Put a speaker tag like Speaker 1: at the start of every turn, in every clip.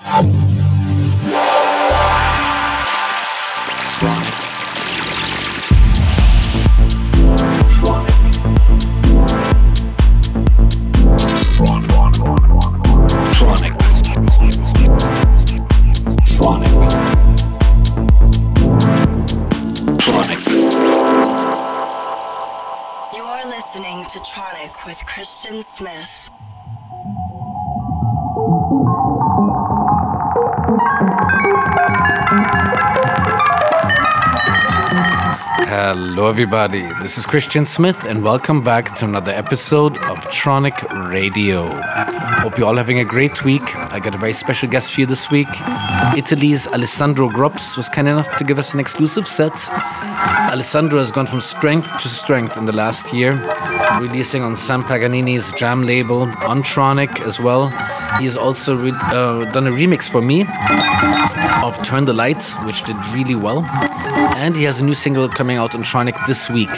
Speaker 1: Um. Hello, everybody. This is Christian Smith, and welcome back to another episode of Tronic Radio. Hope you're all having a great week. I got a very special guest for you this week. Italy's Alessandro Grops was kind enough to give us an exclusive set. Alessandro has gone from strength to strength in the last year, releasing on Sam Paganini's Jam label, on Tronic as well. He's also uh, done a remix for me of Turn the Lights, which did really well. And he has a new single coming out on Tronic this week.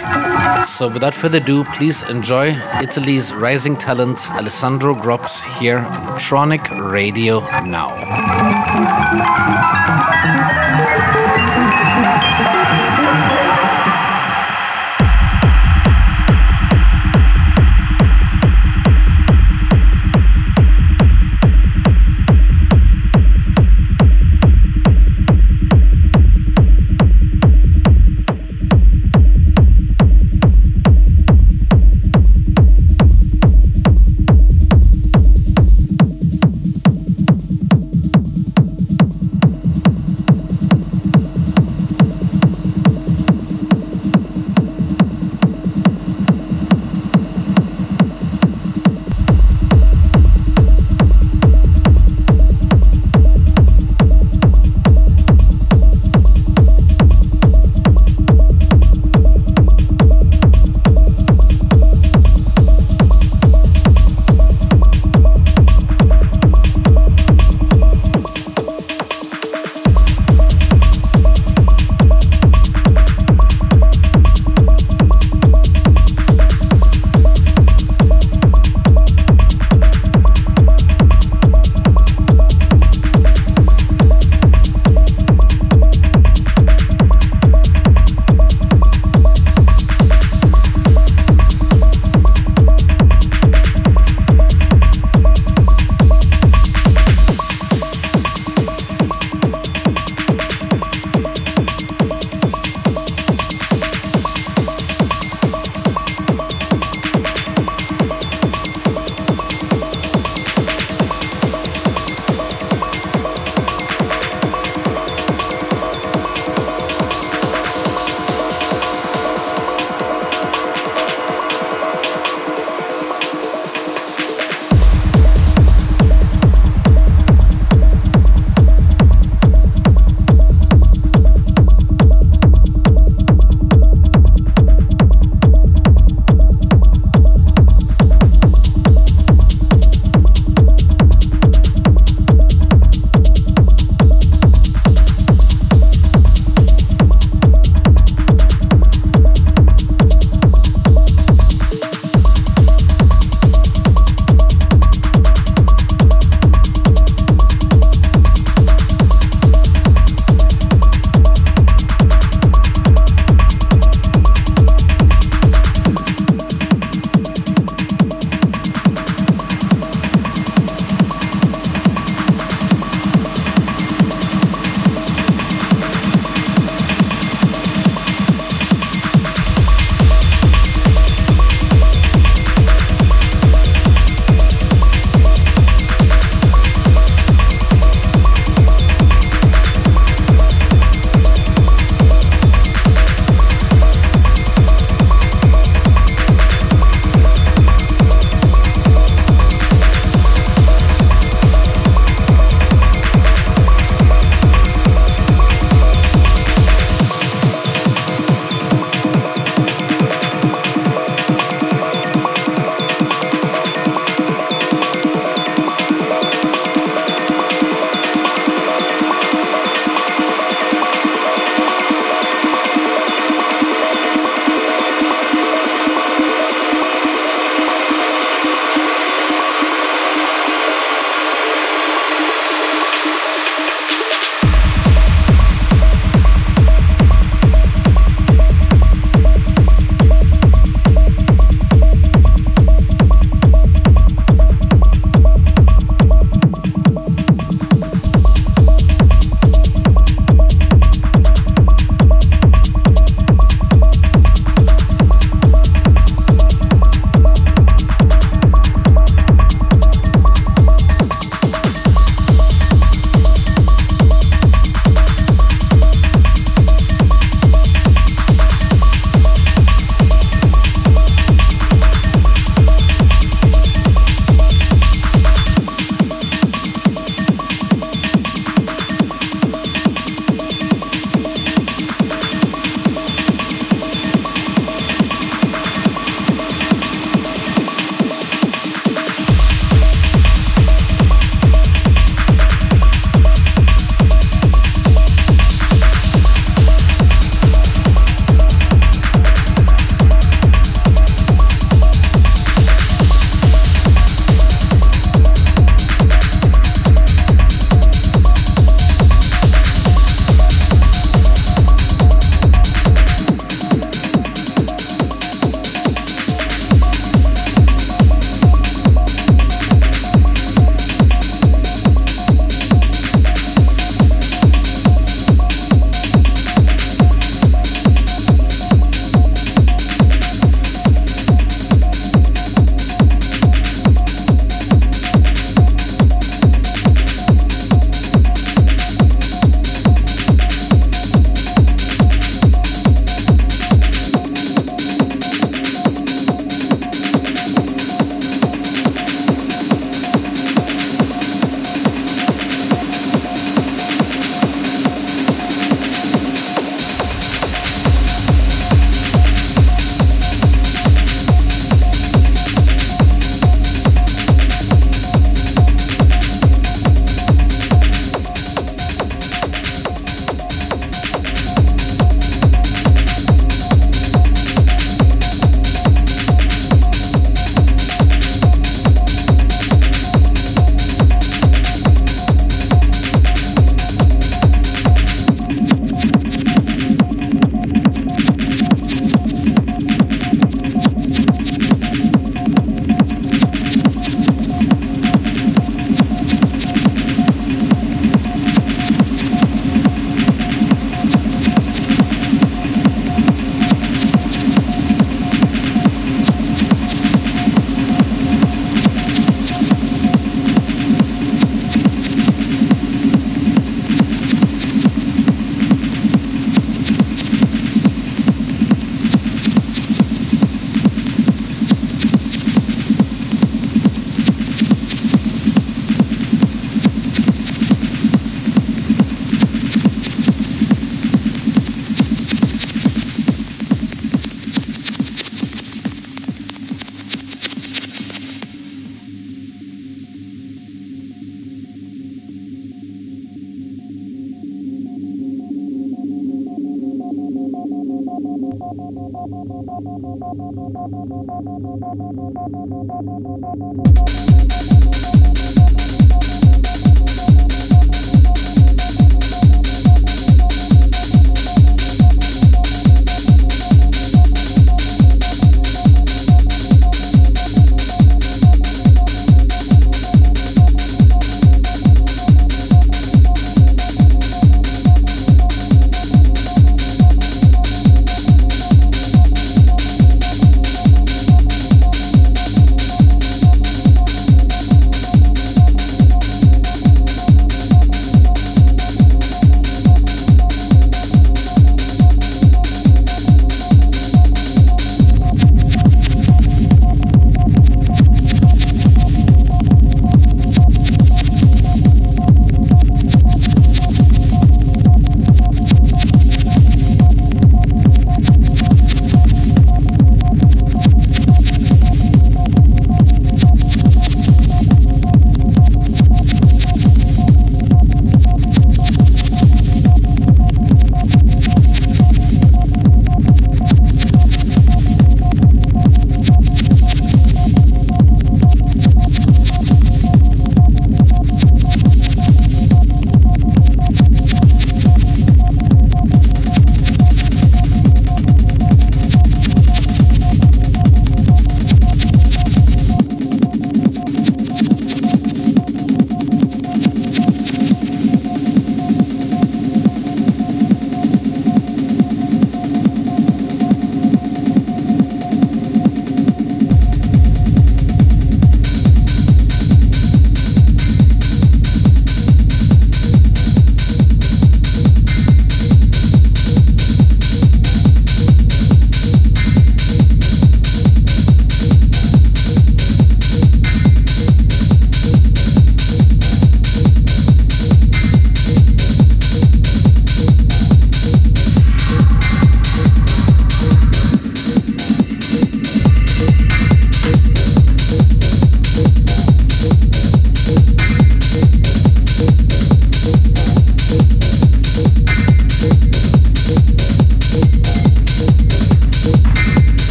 Speaker 1: So without further ado, please enjoy Italy's rising talent Alessandro Grops here on Tronic Radio now.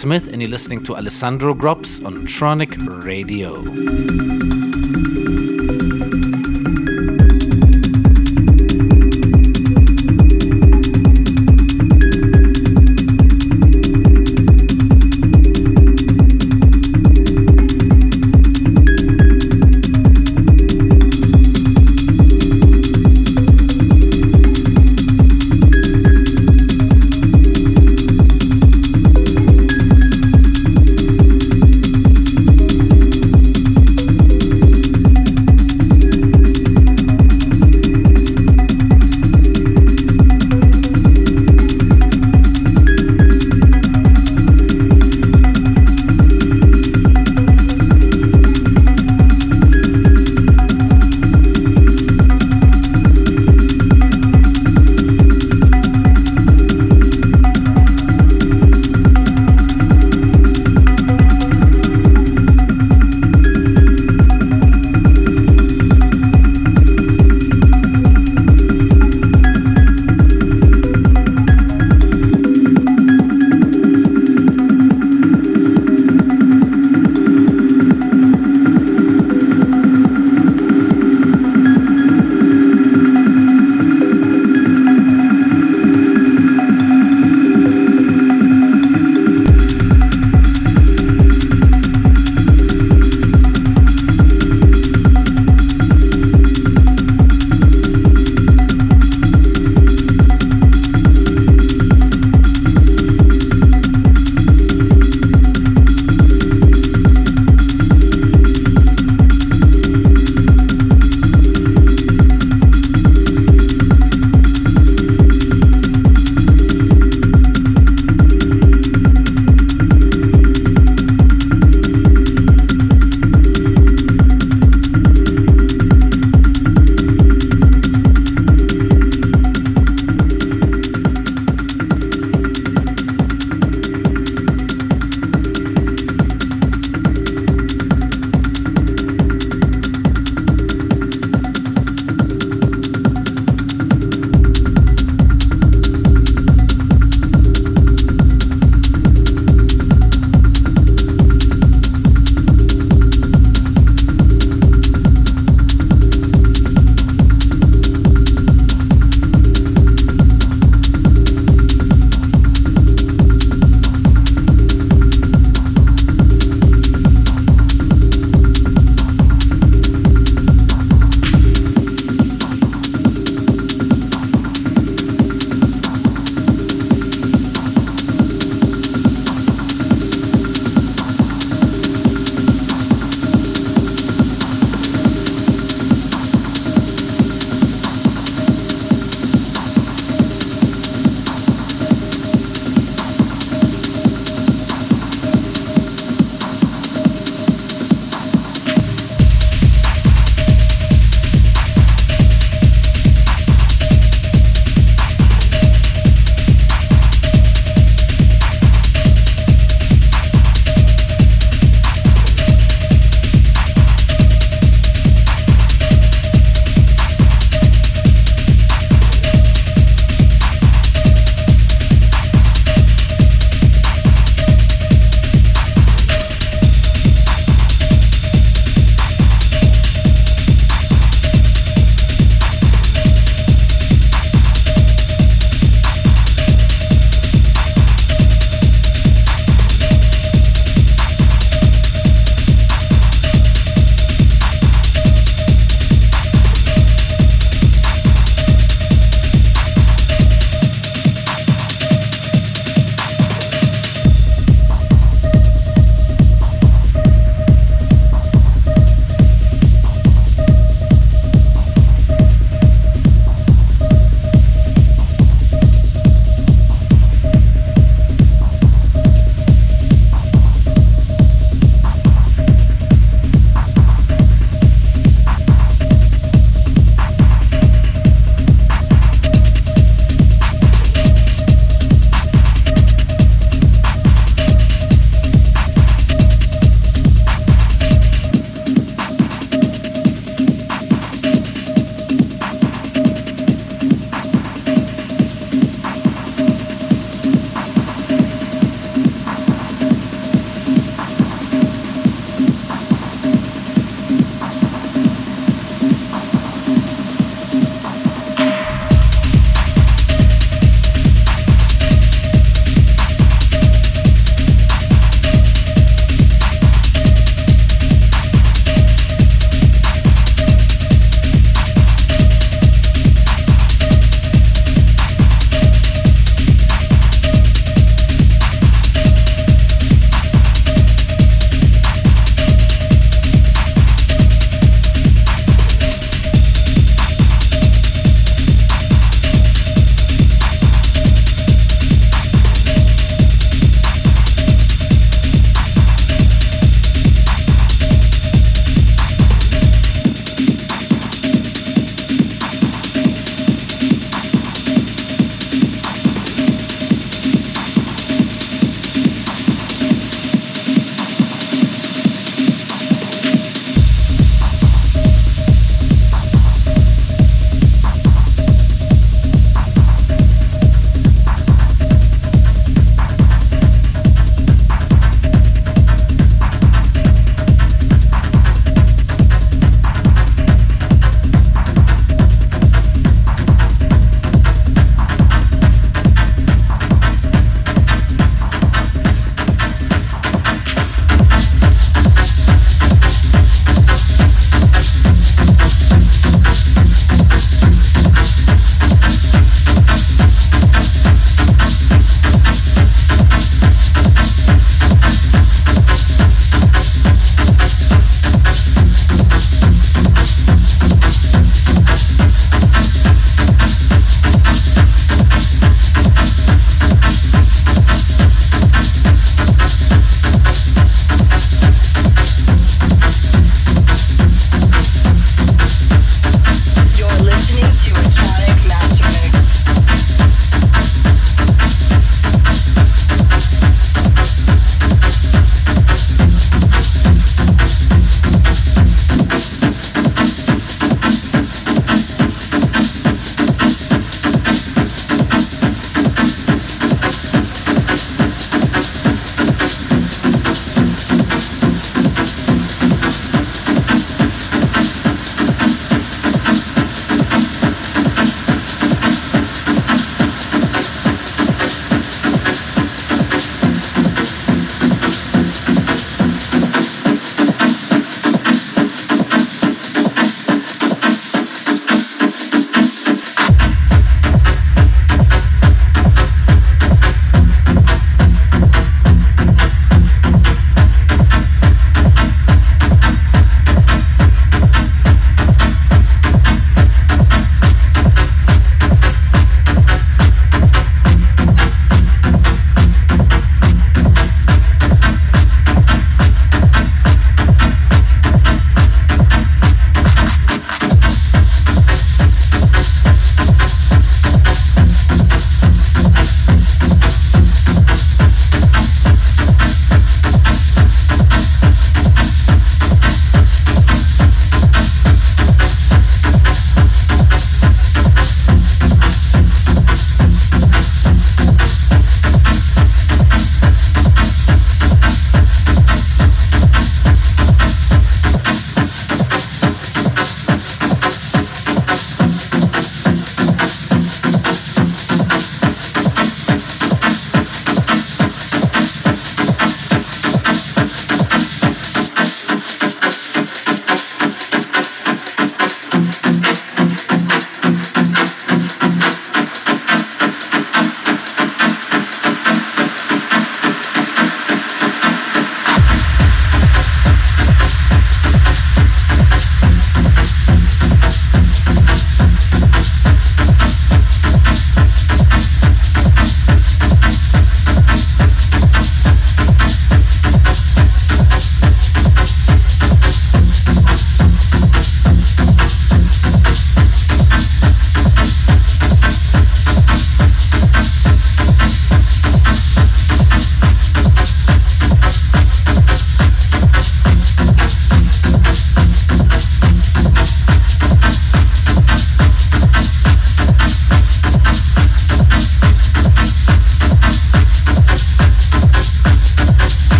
Speaker 1: Smith, and you're listening to Alessandro Grops on Tronic Radio.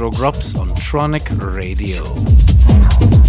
Speaker 1: Sandro Grops on Tronic Radio.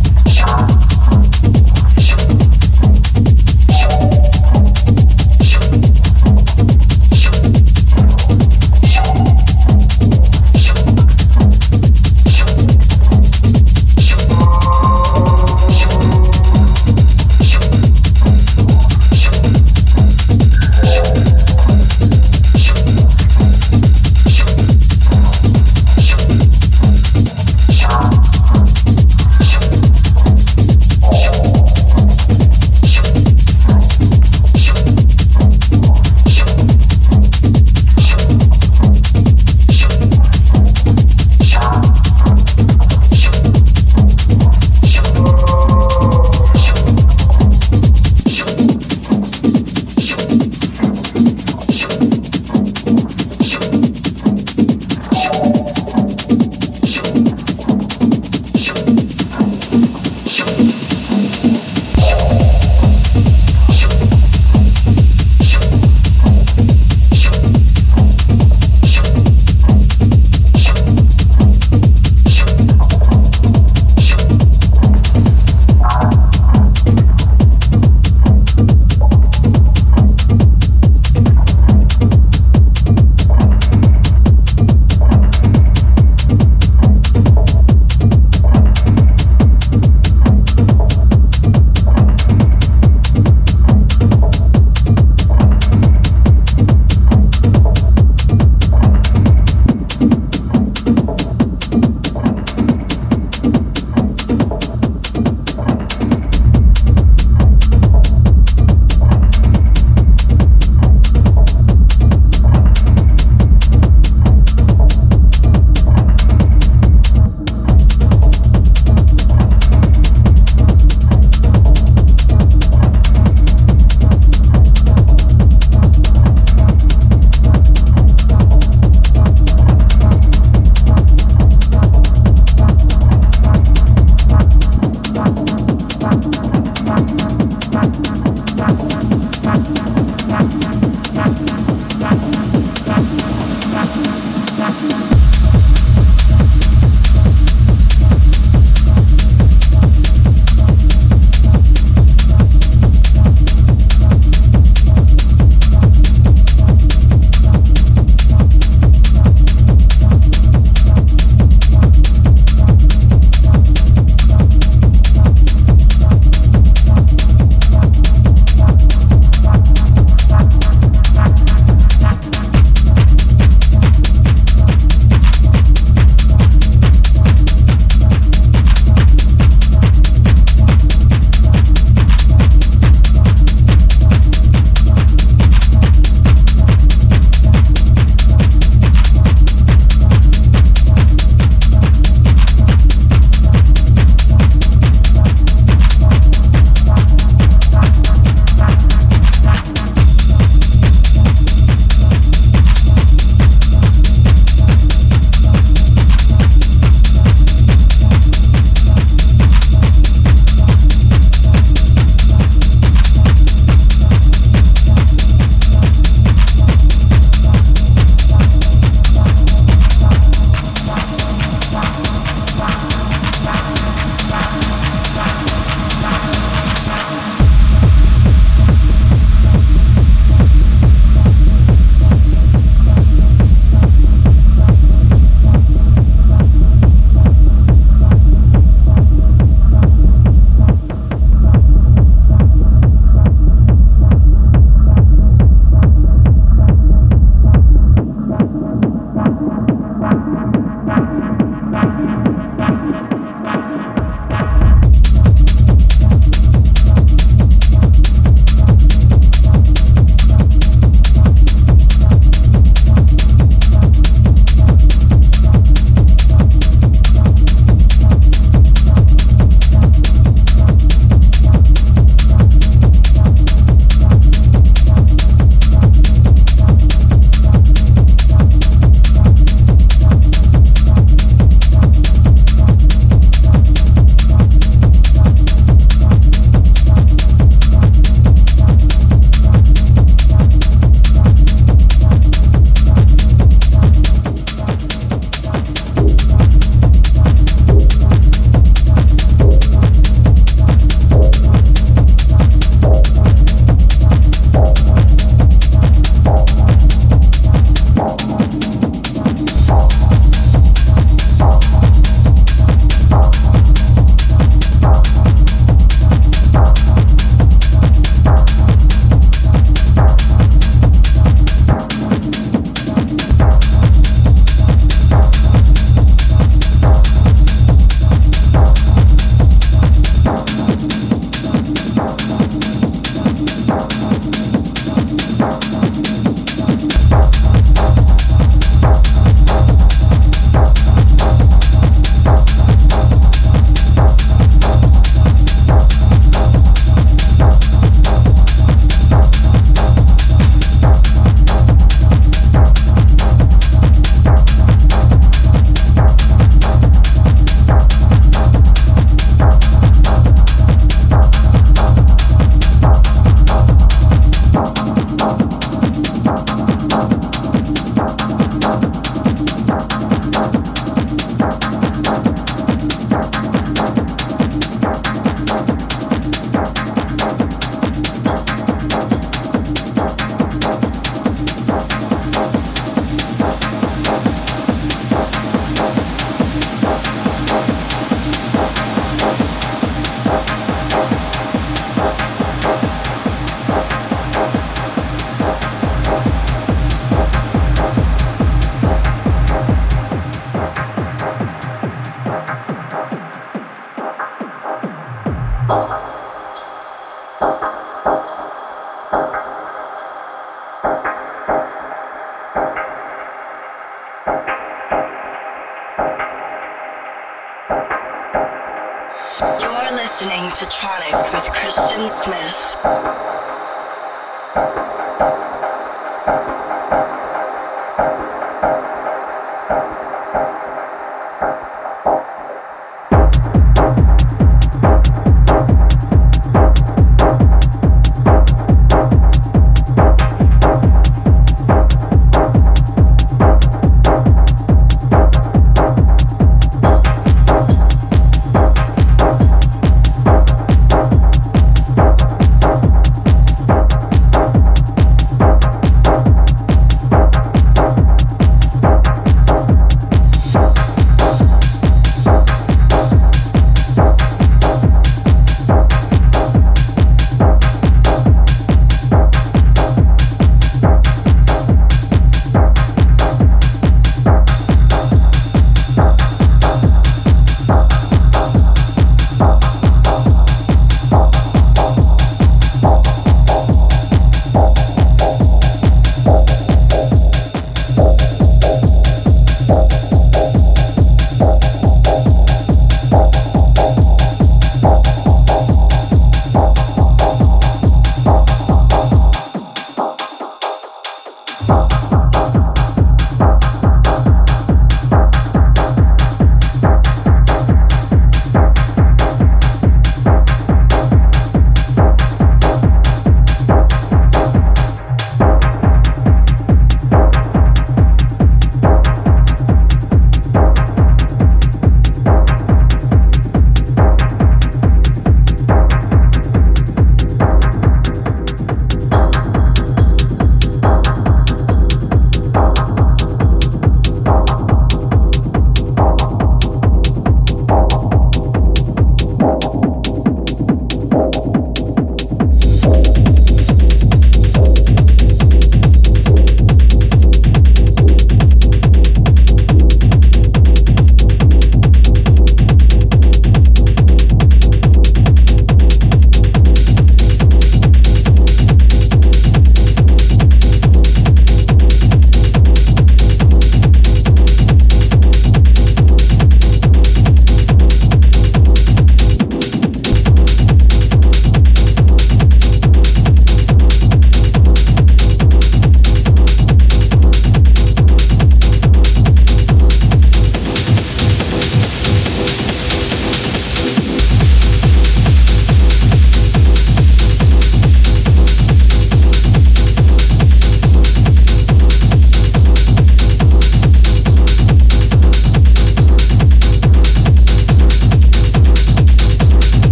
Speaker 2: With Christian Smith.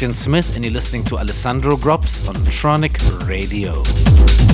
Speaker 1: Christian Smith, and you're listening to Alessandro Grops on Tronic Radio.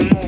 Speaker 1: move.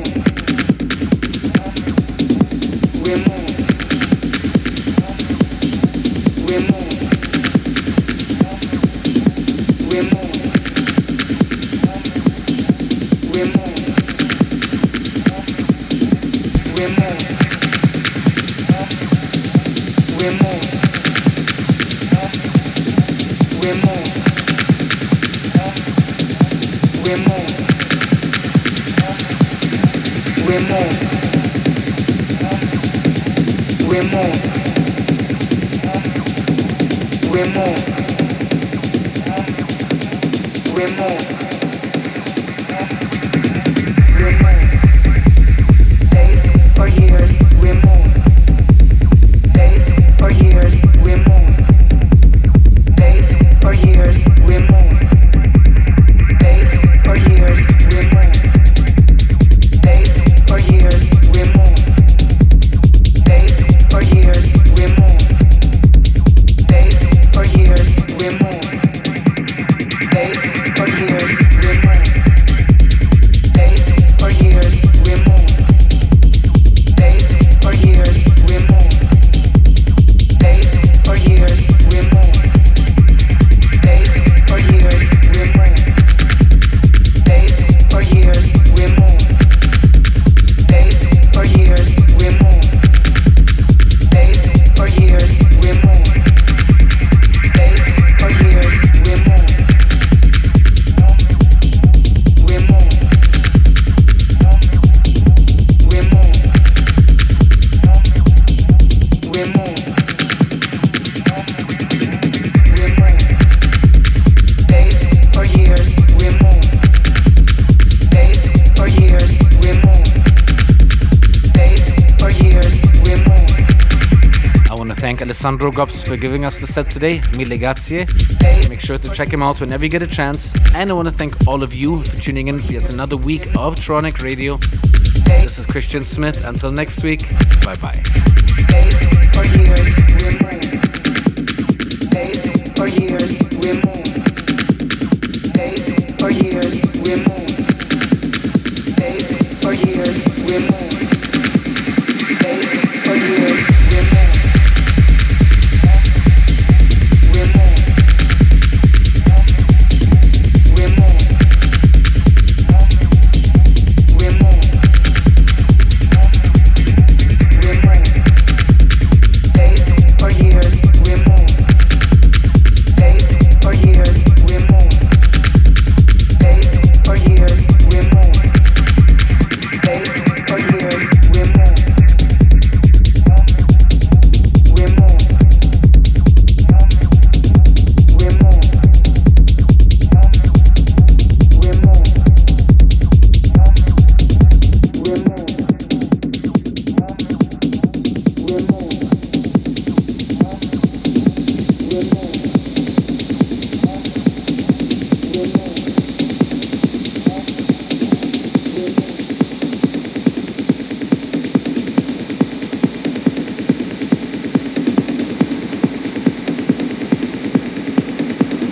Speaker 1: Alessandro Grops for giving us the set today. Mille grazie. Make sure to check him out whenever you get a chance. And I want to thank all of you for tuning in for yet another week of Tronic Radio. This is Christian Smith. Until next week, bye bye.
Speaker 3: Thank you.